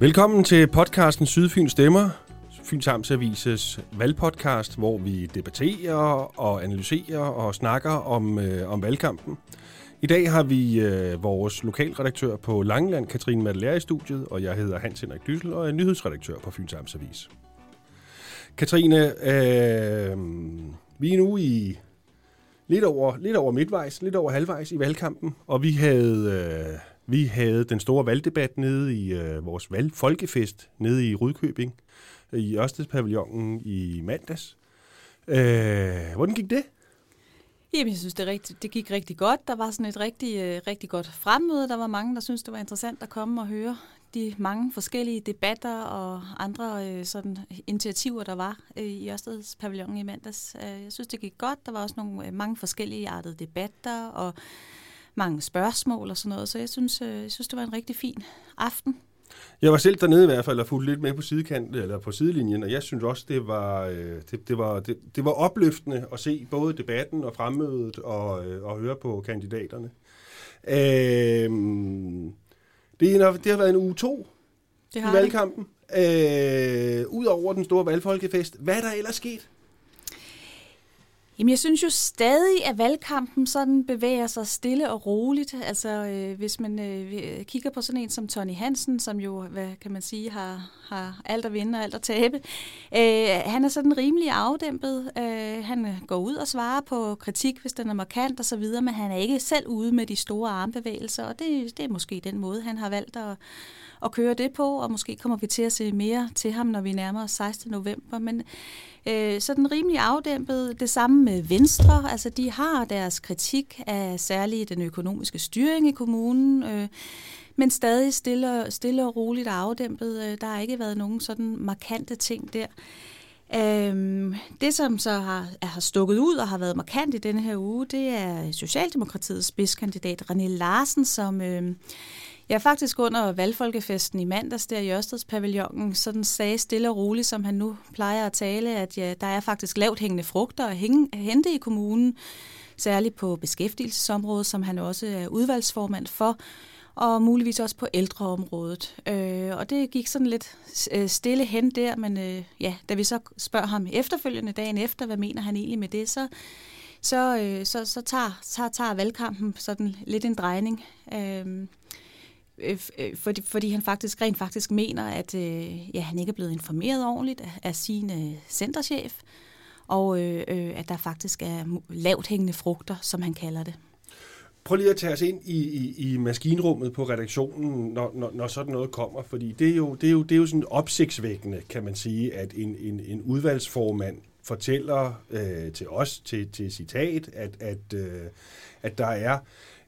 Velkommen til podcasten Sydfyn Stemmer, Fyns Amtsavises valgpodcast, hvor vi debatterer og analyserer og snakker om, øh, om valgkampen. I dag har vi øh, vores lokalredaktør på Langeland, Katrine Madeleine, i studiet, og jeg hedder Hans Henrik Dyssel og er nyhedsredaktør på Fyns Amtsavis. Katrine, øh, vi er nu i lidt over, lidt over midtvejs, lidt over halvvejs i valgkampen, og vi havde... Øh, vi havde den store valgdebat nede i øh, vores valgfolkefest nede i Rudkøbing, i Ørstedspavillonen i mandags. Øh, hvordan gik det? Jamen, jeg synes, det, rigtig, det gik rigtig godt. Der var sådan et rigtig, øh, rigtig godt fremmøde. Der var mange, der synes det var interessant at komme og høre de mange forskellige debatter og andre øh, sådan initiativer, der var øh, i Ørsteds pavillon i mandags. Øh, jeg synes, det gik godt. Der var også nogle øh, mange forskellige artede debatter og mange spørgsmål og sådan noget. Så jeg synes, øh, jeg synes det var en rigtig fin aften. Jeg var selv dernede i hvert fald og fulgte lidt med på sidekanten eller på sidelinjen, og jeg synes også, det var, øh, det, det, var, det, det var opløftende at se både debatten og fremmødet og, øh, og høre på kandidaterne. Øh, det, er, det har været en uge to det har i valgkampen. Øh, Udover den store valgfolkefest, hvad er der ellers sket? Jamen, jeg synes jo stadig, at valgkampen sådan bevæger sig stille og roligt. Altså, øh, hvis man øh, øh, kigger på sådan en som Tony Hansen, som jo, hvad kan man sige, har, har alt at vinde og alt at tabe. Øh, han er sådan rimelig afdæmpet. Øh, han går ud og svarer på kritik, hvis den er markant og så videre, men han er ikke selv ude med de store armbevægelser, og det, det er måske den måde, han har valgt at, at køre det på, og måske kommer vi til at se mere til ham, når vi nærmer os 16. november. Men øh, sådan rimelig afdæmpet. Det samme med Venstre. Altså, de har deres kritik af særligt den økonomiske styring i kommunen, øh, men stadig stille, stille og roligt og afdæmpet. Øh, der har ikke været nogen sådan markante ting der. Øhm, det, som så har, har stukket ud og har været markant i denne her uge, det er Socialdemokratiets spidskandidat René Larsen, som øh, Ja, faktisk under valgfolkefesten i mandags der i Ørstedspavillonen, sådan sagde stille og roligt, som han nu plejer at tale, at ja, der er faktisk lavt hængende frugter at hente i kommunen, særligt på beskæftigelsesområdet, som han også er udvalgsformand for, og muligvis også på ældreområdet. Øh, og det gik sådan lidt øh, stille hen der, men øh, ja, da vi så spørger ham efterfølgende dagen efter, hvad mener han egentlig med det, så så, øh, så, så tager, tager, tager valgkampen sådan lidt en drejning. Øh, Øh, øh, fordi, fordi han faktisk rent faktisk mener, at øh, ja, han ikke er blevet informeret ordentligt af, af sin øh, centerchef, og øh, øh, at der faktisk er lavt hængende frugter, som han kalder det. Prøv lige at tage os ind i, i, i maskinrummet på redaktionen, når, når, når sådan noget kommer, fordi det er jo, det er jo, det er jo sådan opsigtsvækkende, kan man sige, at en, en, en udvalgsformand fortæller øh, til os, til, til citat, at, at, øh, at der er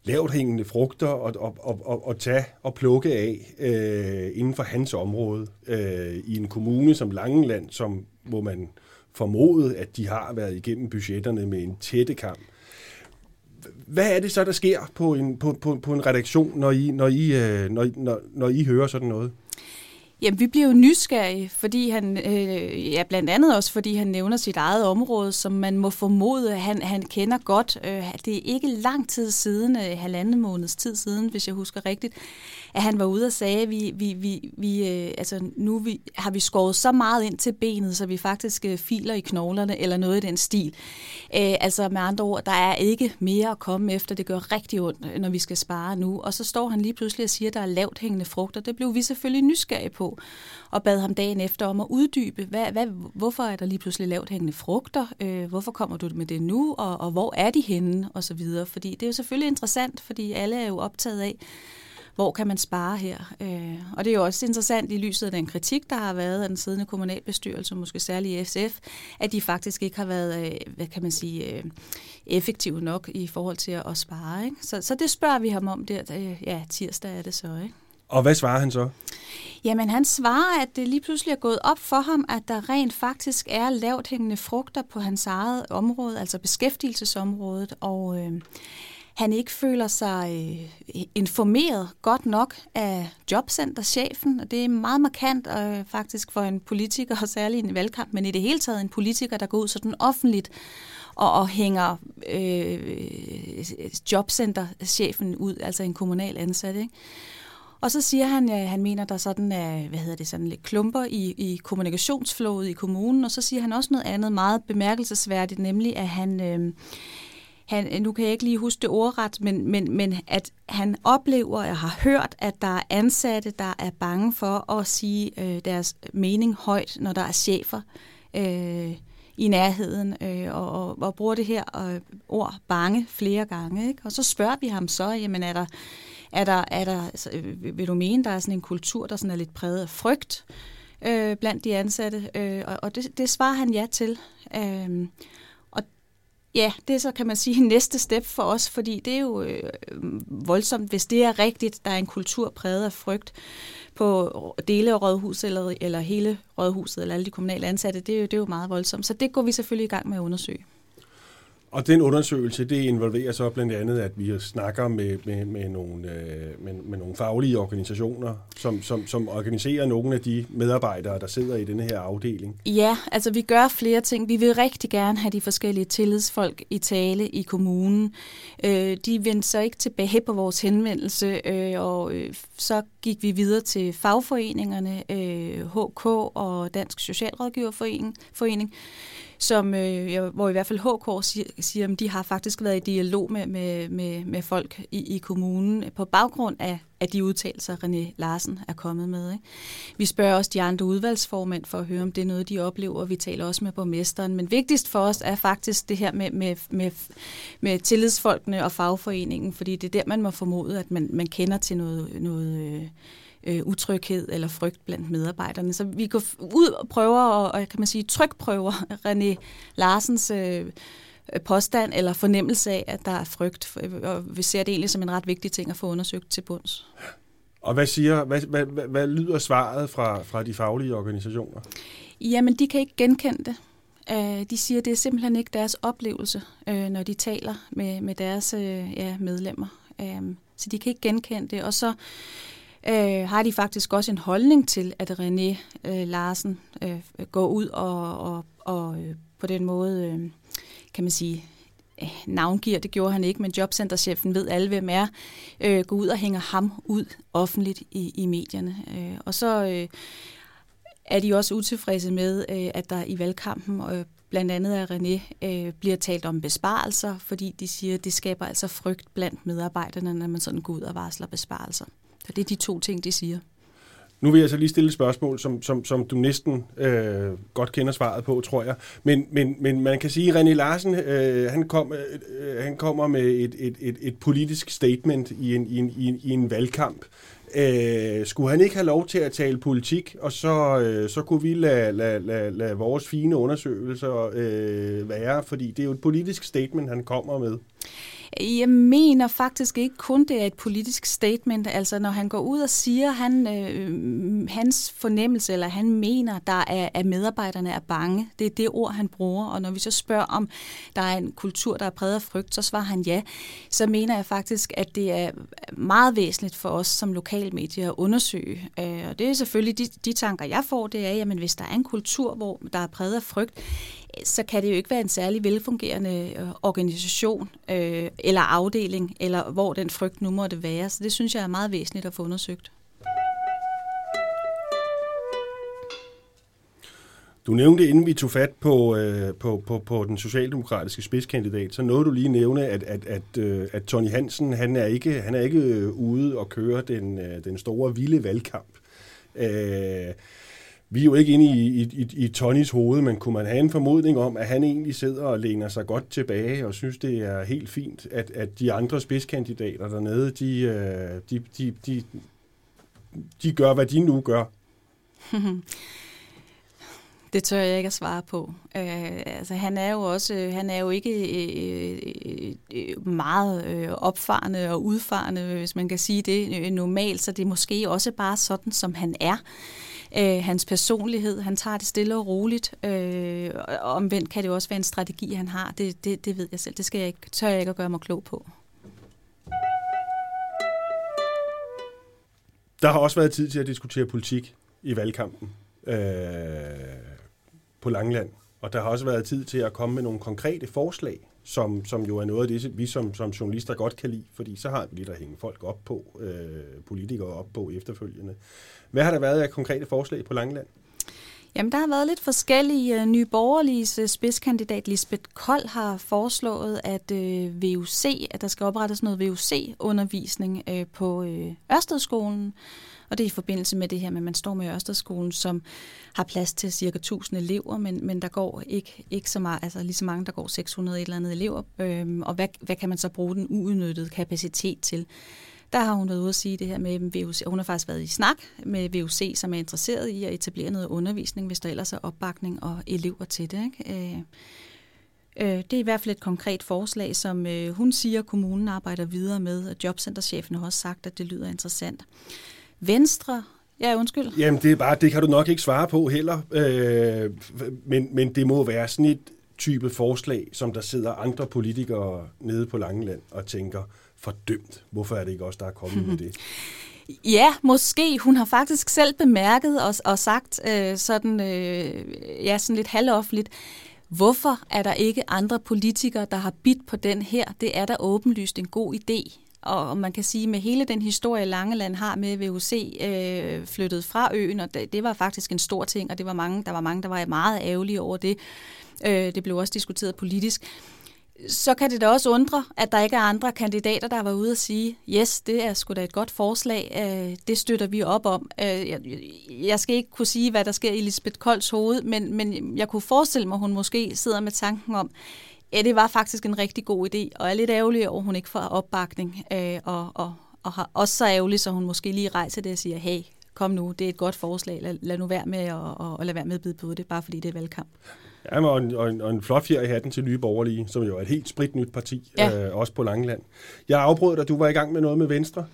lavt hængende frugter at, at, at, at, at tage og plukke af øh, inden for hans område øh, i en kommune som Langeland, som hvor man formode, at de har været igennem budgetterne med en tætte kamp. Hvad er det så, der sker på en, på, på, på en redaktion, når I, når, I, øh, når, når, når I hører sådan noget? Jamen, vi bliver jo nysgerrige, fordi han, øh, ja, blandt andet også, fordi han nævner sit eget område, som man må formode, han, han kender godt. Øh, det er ikke lang tid siden, øh, halvanden måneds tid siden, hvis jeg husker rigtigt, at han var ude og sagde, at vi, vi, vi, vi, øh, altså, nu vi, har vi skåret så meget ind til benet, så vi faktisk øh, filer i knoglerne, eller noget i den stil. Øh, altså med andre ord, der er ikke mere at komme efter. Det gør rigtig ondt, øh, når vi skal spare nu. Og så står han lige pludselig og siger, at der er lavt hængende frugter. Det blev vi selvfølgelig nysgerrige på og bad ham dagen efter om at uddybe, hvad, hvad, hvorfor er der lige pludselig lavt hængende frugter, øh, hvorfor kommer du med det nu, og, og hvor er de henne, og så videre. Fordi det er jo selvfølgelig interessant, fordi alle er jo optaget af, hvor kan man spare her? Øh, og det er jo også interessant i lyset af den kritik, der har været af den siddende kommunalbestyrelse, måske særligt SF, at de faktisk ikke har været, øh, hvad kan man sige, øh, effektive nok i forhold til at, at spare. Ikke? Så, så det spørger vi ham om der, øh, ja, tirsdag er det så. Ikke? Og hvad svarer han så? Jamen han svarer, at det lige pludselig er gået op for ham, at der rent faktisk er lavt hængende frugter på hans eget område, altså beskæftigelsesområdet, og øh, han ikke føler sig øh, informeret godt nok af jobcenterchefen, og det er meget markant øh, faktisk for en politiker, og særligt en valgkamp, men i det hele taget en politiker, der går ud sådan offentligt og, og hænger øh, jobcenterchefen ud, altså en kommunal ansat. Ikke? Og så siger han, at han mener, der sådan er, hvad hedder det, sådan lidt klumper i, i kommunikationsflowet i kommunen, og så siger han også noget andet meget bemærkelsesværdigt, nemlig at han, øh, han, nu kan jeg ikke lige huske det ordret, men, men, men at han oplever og har hørt, at der er ansatte, der er bange for at sige øh, deres mening højt, når der er chefer øh, i nærheden, øh, og, og, og bruger det her øh, ord bange flere gange. Ikke? Og så spørger vi ham så, jamen er der, er der, er der altså, vil du mene, der er sådan en kultur, der sådan er lidt præget af frygt øh, blandt de ansatte? Øh, og og det, det svarer han ja til. Øh, Ja, det er så, kan man sige, næste step for os, fordi det er jo øh, voldsomt, hvis det er rigtigt, der er en kultur præget af frygt på dele af rådhuset, eller, eller hele rådhuset, eller alle de kommunale ansatte, det er, jo, det er jo meget voldsomt. Så det går vi selvfølgelig i gang med at undersøge. Og den undersøgelse, det involverer så blandt andet, at vi snakker med, med, med, nogle, øh, med, med nogle faglige organisationer, som, som, som organiserer nogle af de medarbejdere, der sidder i denne her afdeling. Ja, altså vi gør flere ting. Vi vil rigtig gerne have de forskellige tillidsfolk i tale i kommunen. Øh, de vendte så ikke tilbage på vores henvendelse, øh, og øh, så gik vi videre til fagforeningerne, øh, HK og Dansk Socialrådgiverforening, forening, som, øh, hvor i hvert fald HK siger, siger, at de har faktisk været i dialog med, med, med, med folk i, i kommunen på baggrund af, af de udtalelser, René Larsen er kommet med. Ikke? Vi spørger også de andre udvalgsformænd for at høre, om det er noget, de oplever. Vi taler også med borgmesteren. Men vigtigst for os er faktisk det her med, med, med, med tillidsfolkene og fagforeningen, fordi det er der, man må formode, at man, man kender til noget, noget øh, øh, øh, utryghed eller frygt blandt medarbejderne. Så vi går ud og prøver, og, og kan man sige, trykprøver René Larsens øh, påstand eller fornemmelse af, at der er frygt. Og vi ser det egentlig som en ret vigtig ting at få undersøgt til bunds. Og hvad siger, hvad, hvad, hvad, hvad lyder svaret fra, fra de faglige organisationer? Jamen, de kan ikke genkende det. Uh, de siger, at det er simpelthen ikke deres oplevelse, uh, når de taler med, med deres ja, medlemmer. Så de kan ikke genkende det. Og så øh, har de faktisk også en holdning til, at René øh, Larsen øh, går ud og, og, og øh, på den måde, øh, kan man sige, øh, navngiver, det gjorde han ikke, men jobcenterchefen ved alle, hvem er, øh, går ud og hænger ham ud offentligt i, i medierne. Øh, og så øh, er de også utilfredse med, øh, at der i valgkampen øh, blandt andet af René, øh, bliver talt om besparelser, fordi de siger, at det skaber altså frygt blandt medarbejderne, når man sådan går ud og varsler besparelser. Så det er de to ting, de siger. Nu vil jeg så lige stille et spørgsmål, som, som, som du næsten øh, godt kender svaret på, tror jeg. Men, men, men man kan sige, at René Larsen øh, han, kom, øh, øh, han kommer med et, et, et, et politisk statement i en, i en, i en, i en valgkamp. Øh, skulle han ikke have lov til at tale politik, og så, øh, så kunne vi lade, lade, lade, lade vores fine undersøgelser øh, være, fordi det er jo et politisk statement, han kommer med. Jeg mener faktisk ikke kun, det er et politisk statement. Altså, når han går ud og siger, han, øh, hans fornemmelse, eller han mener, der er, at medarbejderne er bange. Det er det ord, han bruger. Og når vi så spørger, om der er en kultur, der er præget af frygt, så svarer han ja. Så mener jeg faktisk, at det er meget væsentligt for os som lokalmedier at undersøge. Øh, og det er selvfølgelig de, de tanker, jeg får, det er, at hvis der er en kultur, hvor der er præget af frygt, så kan det jo ikke være en særlig velfungerende øh, organisation øh, eller afdeling, eller hvor den frygt nu måtte være. Så det synes jeg er meget væsentligt at få undersøgt. Du nævnte, inden vi tog fat på, øh, på, på, på den socialdemokratiske spidskandidat, så nåede du lige nævne, at, at, at, øh, at Tony Hansen, han er ikke, han er ikke øh, ude og køre den, øh, den store vilde valgkamp. Øh, vi er jo ikke inde i, i, i, i Tonys hoved, men kunne man have en formodning om, at han egentlig sidder og læner sig godt tilbage og synes, det er helt fint, at, at de andre spidskandidater dernede, de, øh, de, de, de, de gør, hvad de nu gør? Det tør jeg ikke at svare på. Øh, altså, han er jo også, han er jo ikke øh, øh, meget øh, opfarende og udfarende, hvis man kan sige det øh, normalt, så det er måske også bare sådan, som han er øh, hans personlighed. Han tager det stille og roligt. Øh, og omvendt kan det også være en strategi, han har. Det, det, det ved jeg selv. Det skal jeg ikke, tør jeg ikke at gøre mig klog på. Der har også været tid til at diskutere politik i valgkampen øh, på Langland. Og der har også været tid til at komme med nogle konkrete forslag som, som jo er noget af det, vi som, som journalister godt kan lide, fordi så har vi lidt at hænge folk op på, øh, politikere op på efterfølgende. Hvad har der været af konkrete forslag på Langeland? Jamen, der har været lidt forskellige. Øh, Nye borgerlige øh, spidskandidat Lisbeth Kold har foreslået, at øh, VUC, at der skal oprettes noget VUC-undervisning øh, på øh, Ørstedskolen. Og det er i forbindelse med det her med, at man står med Ørstedskolen, som har plads til cirka 1000 elever, men, men der går ikke, ikke så meget, altså lige så mange, der går 600 et eller andet elever. Øhm, og hvad, hvad kan man så bruge den uudnyttede kapacitet til? Der har hun været ude at sige det her med VUC. Hun har faktisk været i snak med VUC, som er interesseret i at etablere noget undervisning, hvis der ellers er opbakning og elever til det. Ikke? Øh, øh det er i hvert fald et konkret forslag, som øh, hun siger, kommunen arbejder videre med. Jobcenterchefen har også sagt, at det lyder interessant. Venstre Ja, undskyld. Jamen, det er bare, det kan du nok ikke svare på heller. Øh, men, men det må være sådan et type forslag, som der sidder andre politikere nede på Langeland og tænker, fordømt. Hvorfor er det ikke os, der er kommet med det? Ja, måske. Hun har faktisk selv bemærket og, og sagt øh, sådan, øh, ja, sådan lidt halvoffentligt, hvorfor er der ikke andre politikere, der har bidt på den her? Det er da åbenlyst en god idé. Og man kan sige, med hele den historie, Langeland har med VUC øh, flyttet fra øen, og det, det var faktisk en stor ting, og det var mange, der var mange, der var meget ærgerlige over det. Øh, det blev også diskuteret politisk så kan det da også undre, at der ikke er andre kandidater, der var ude og sige, yes, det er sgu da et godt forslag, øh, det støtter vi op om. Øh, jeg skal ikke kunne sige, hvad der sker i Lisbeth Kolds hoved, men, men jeg kunne forestille mig, at hun måske sidder med tanken om, ja, det var faktisk en rigtig god idé, og er lidt ærgerlig over, at hun ikke får opbakning, øh, og, og, og har også så ærgerlig, så hun måske lige rejser det og siger, hey, kom nu, det er et godt forslag, lad, lad nu være med at og, og lad være med at bide på det, bare fordi det er valgkamp. Ja, og en, og, en, og en flot fjer i hatten til Nye Borgerlige, som jo er et helt spritnyt parti, ja. øh, også på Langeland. Jeg afbrød dig, du var i gang med noget med Venstre.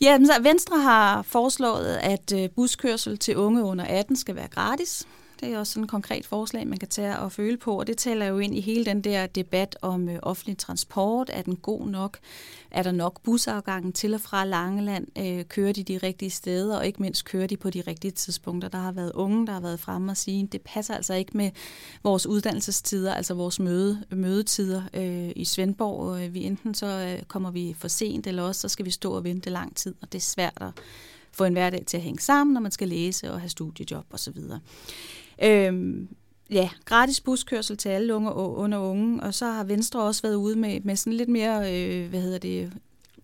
Ja, Venstre har foreslået, at øh, buskørsel til unge under 18 skal være gratis. Det er også sådan et konkret forslag, man kan tage og føle på, og det taler jo ind i hele den der debat om øh, offentlig transport. Er den god nok? Er der nok busafgangen til og fra Langeland? Øh, kører de de rigtige steder, og ikke mindst kører de på de rigtige tidspunkter? Der har været unge, der har været fremme og sige, det passer altså ikke med vores uddannelsestider, altså vores møde, mødetider øh, i Svendborg. Øh, vi enten så øh, kommer vi for sent, eller også så skal vi stå og vente lang tid, og det er svært at få en hverdag til at hænge sammen, når man skal læse og have studiejob osv. Øhm, ja, gratis buskørsel til alle unge og under unge, og så har Venstre også været ude med, med sådan lidt mere, øh, hvad hedder det,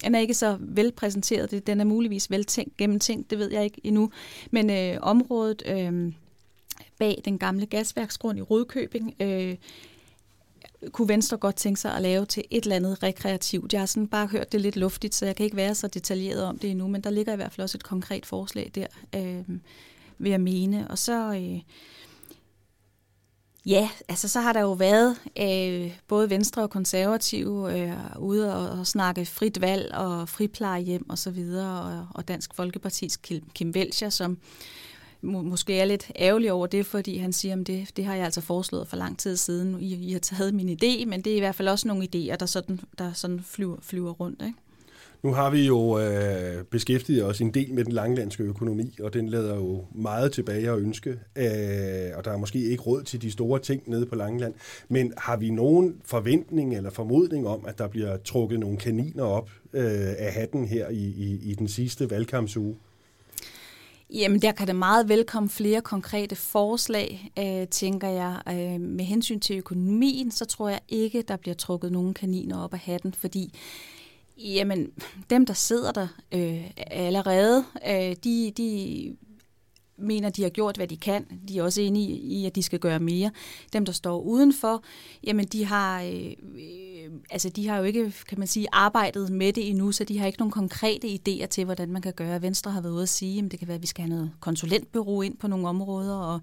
den er ikke så velpræsenteret, den er muligvis veltænkt, gennemtænkt, det ved jeg ikke endnu, men øh, området øh, bag den gamle gasværksgrund i Rødkøbing, øh, kunne Venstre godt tænke sig at lave til et eller andet rekreativt. Jeg har sådan bare hørt det lidt luftigt, så jeg kan ikke være så detaljeret om det endnu, men der ligger i hvert fald også et konkret forslag der, øh, vil jeg mene. Og så... Øh, Ja, altså så har der jo været øh, både Venstre og Konservative øh, ude og, og snakke frit valg og friplejehjem og så videre, og, og Dansk Folkepartis Kim, Welcher, som må, måske er lidt ærgerlig over det, fordi han siger, at det, det har jeg altså foreslået for lang tid siden. I, I har taget min idé, men det er i hvert fald også nogle idéer, der sådan, der sådan flyver, flyver rundt. Ikke? Nu har vi jo øh, beskæftiget os en del med den langlandske økonomi, og den lader jo meget tilbage at ønske, øh, og der er måske ikke råd til de store ting nede på Langland. Men har vi nogen forventning eller formodning om, at der bliver trukket nogle kaniner op øh, af hatten her i, i, i den sidste valgkampsuge? Jamen, der kan det meget velkomme flere konkrete forslag, øh, tænker jeg. Øh, med hensyn til økonomien, så tror jeg ikke, der bliver trukket nogen kaniner op af hatten, fordi Jamen, dem, der sidder der øh, allerede, øh, de, de mener, de har gjort, hvad de kan. De er også enige i, at de skal gøre mere. Dem, der står udenfor, jamen, de har, øh, øh, altså, de har jo ikke, kan man sige, arbejdet med det endnu, så de har ikke nogen konkrete idéer til, hvordan man kan gøre. Venstre har været ude at sige, at det kan være, at vi skal have noget konsulentbureau ind på nogle områder, og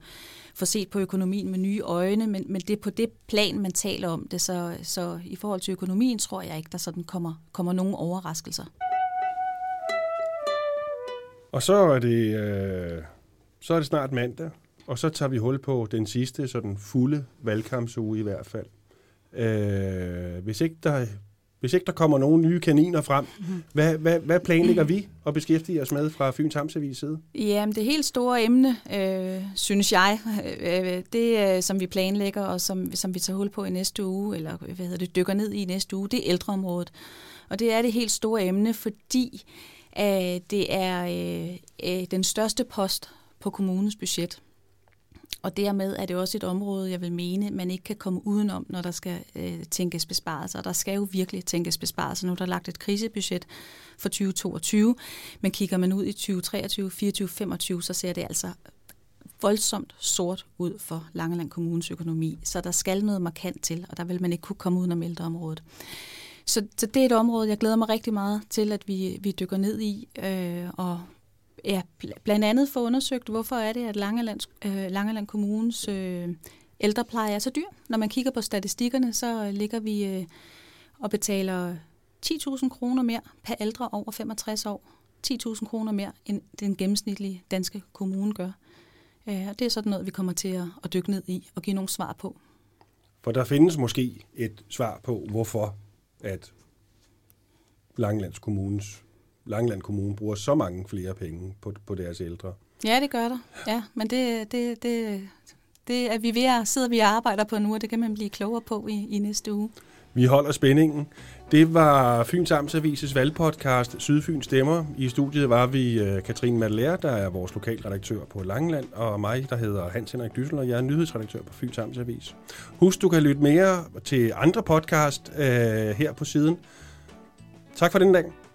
få set på økonomien med nye øjne, men, men det er på det plan, man taler om det, så, så i forhold til økonomien tror jeg ikke, der sådan kommer, kommer nogen overraskelser. Og så er det, øh, så er det snart mandag, og så tager vi hul på den sidste sådan fulde valgkampsuge i hvert fald. Øh, hvis ikke der Hvis ikke der kommer nogen nye kaniner frem, hvad, hvad, hvad planlægger vi at beskæftige os med fra Fyns Amtsavis side? Jamen, det helt store emne, øh, synes jeg, øh, det øh, som vi planlægger og som, som vi tager hul på i næste uge, eller hvad hedder det, dykker ned i næste uge, det er ældreområdet. Og det er det helt store emne, fordi øh, det er øh, øh, den største post på kommunens budget. Og dermed er det også et område, jeg vil mene, man ikke kan komme udenom, når der skal øh, tænkes besparelser. Og der skal jo virkelig tænkes besparelser. Nu er der lagt et krisebudget for 2022, men kigger man ud i 2023, 24, 25, så ser det altså voldsomt sort ud for Langeland Kommunes økonomi. Så der skal noget markant til, og der vil man ikke kunne komme udenom ældreområdet. Så, så det er et område, jeg glæder mig rigtig meget til, at vi, vi dykker ned i, øh, og ja, blandt andet få undersøgt, hvorfor er det, at Langeland, øh, Langeland Kommunes øh, ældrepleje er så dyr. Når man kigger på statistikkerne, så øh, ligger vi øh, og betaler 10.000 kroner mere per ældre over 65 år. 10.000 kroner mere, end den gennemsnitlige danske kommune gør. Øh, og det er sådan noget, vi kommer til at, at dykke ned i og give nogle svar på. For der findes måske et svar på, hvorfor at Langelands Kommunes Langeland Kommune bruger så mange flere penge på, på deres ældre. Ja, det gør der. Ja, men det, det, det, det er vi ved at, sidder vi og arbejder på nu, og det kan man blive klogere på i, i næste uge. Vi holder spændingen. Det var Fyns Amtsavises valgpodcast Sydfyn Stemmer. I studiet var vi uh, Katrine Madler, der er vores lokalredaktør på Langeland, og mig, der hedder Hans Henrik Dyssel, og jeg er nyhedsredaktør på Fyns Amtsavis. Husk, du kan lytte mere til andre podcast uh, her på siden. Tak for den dag.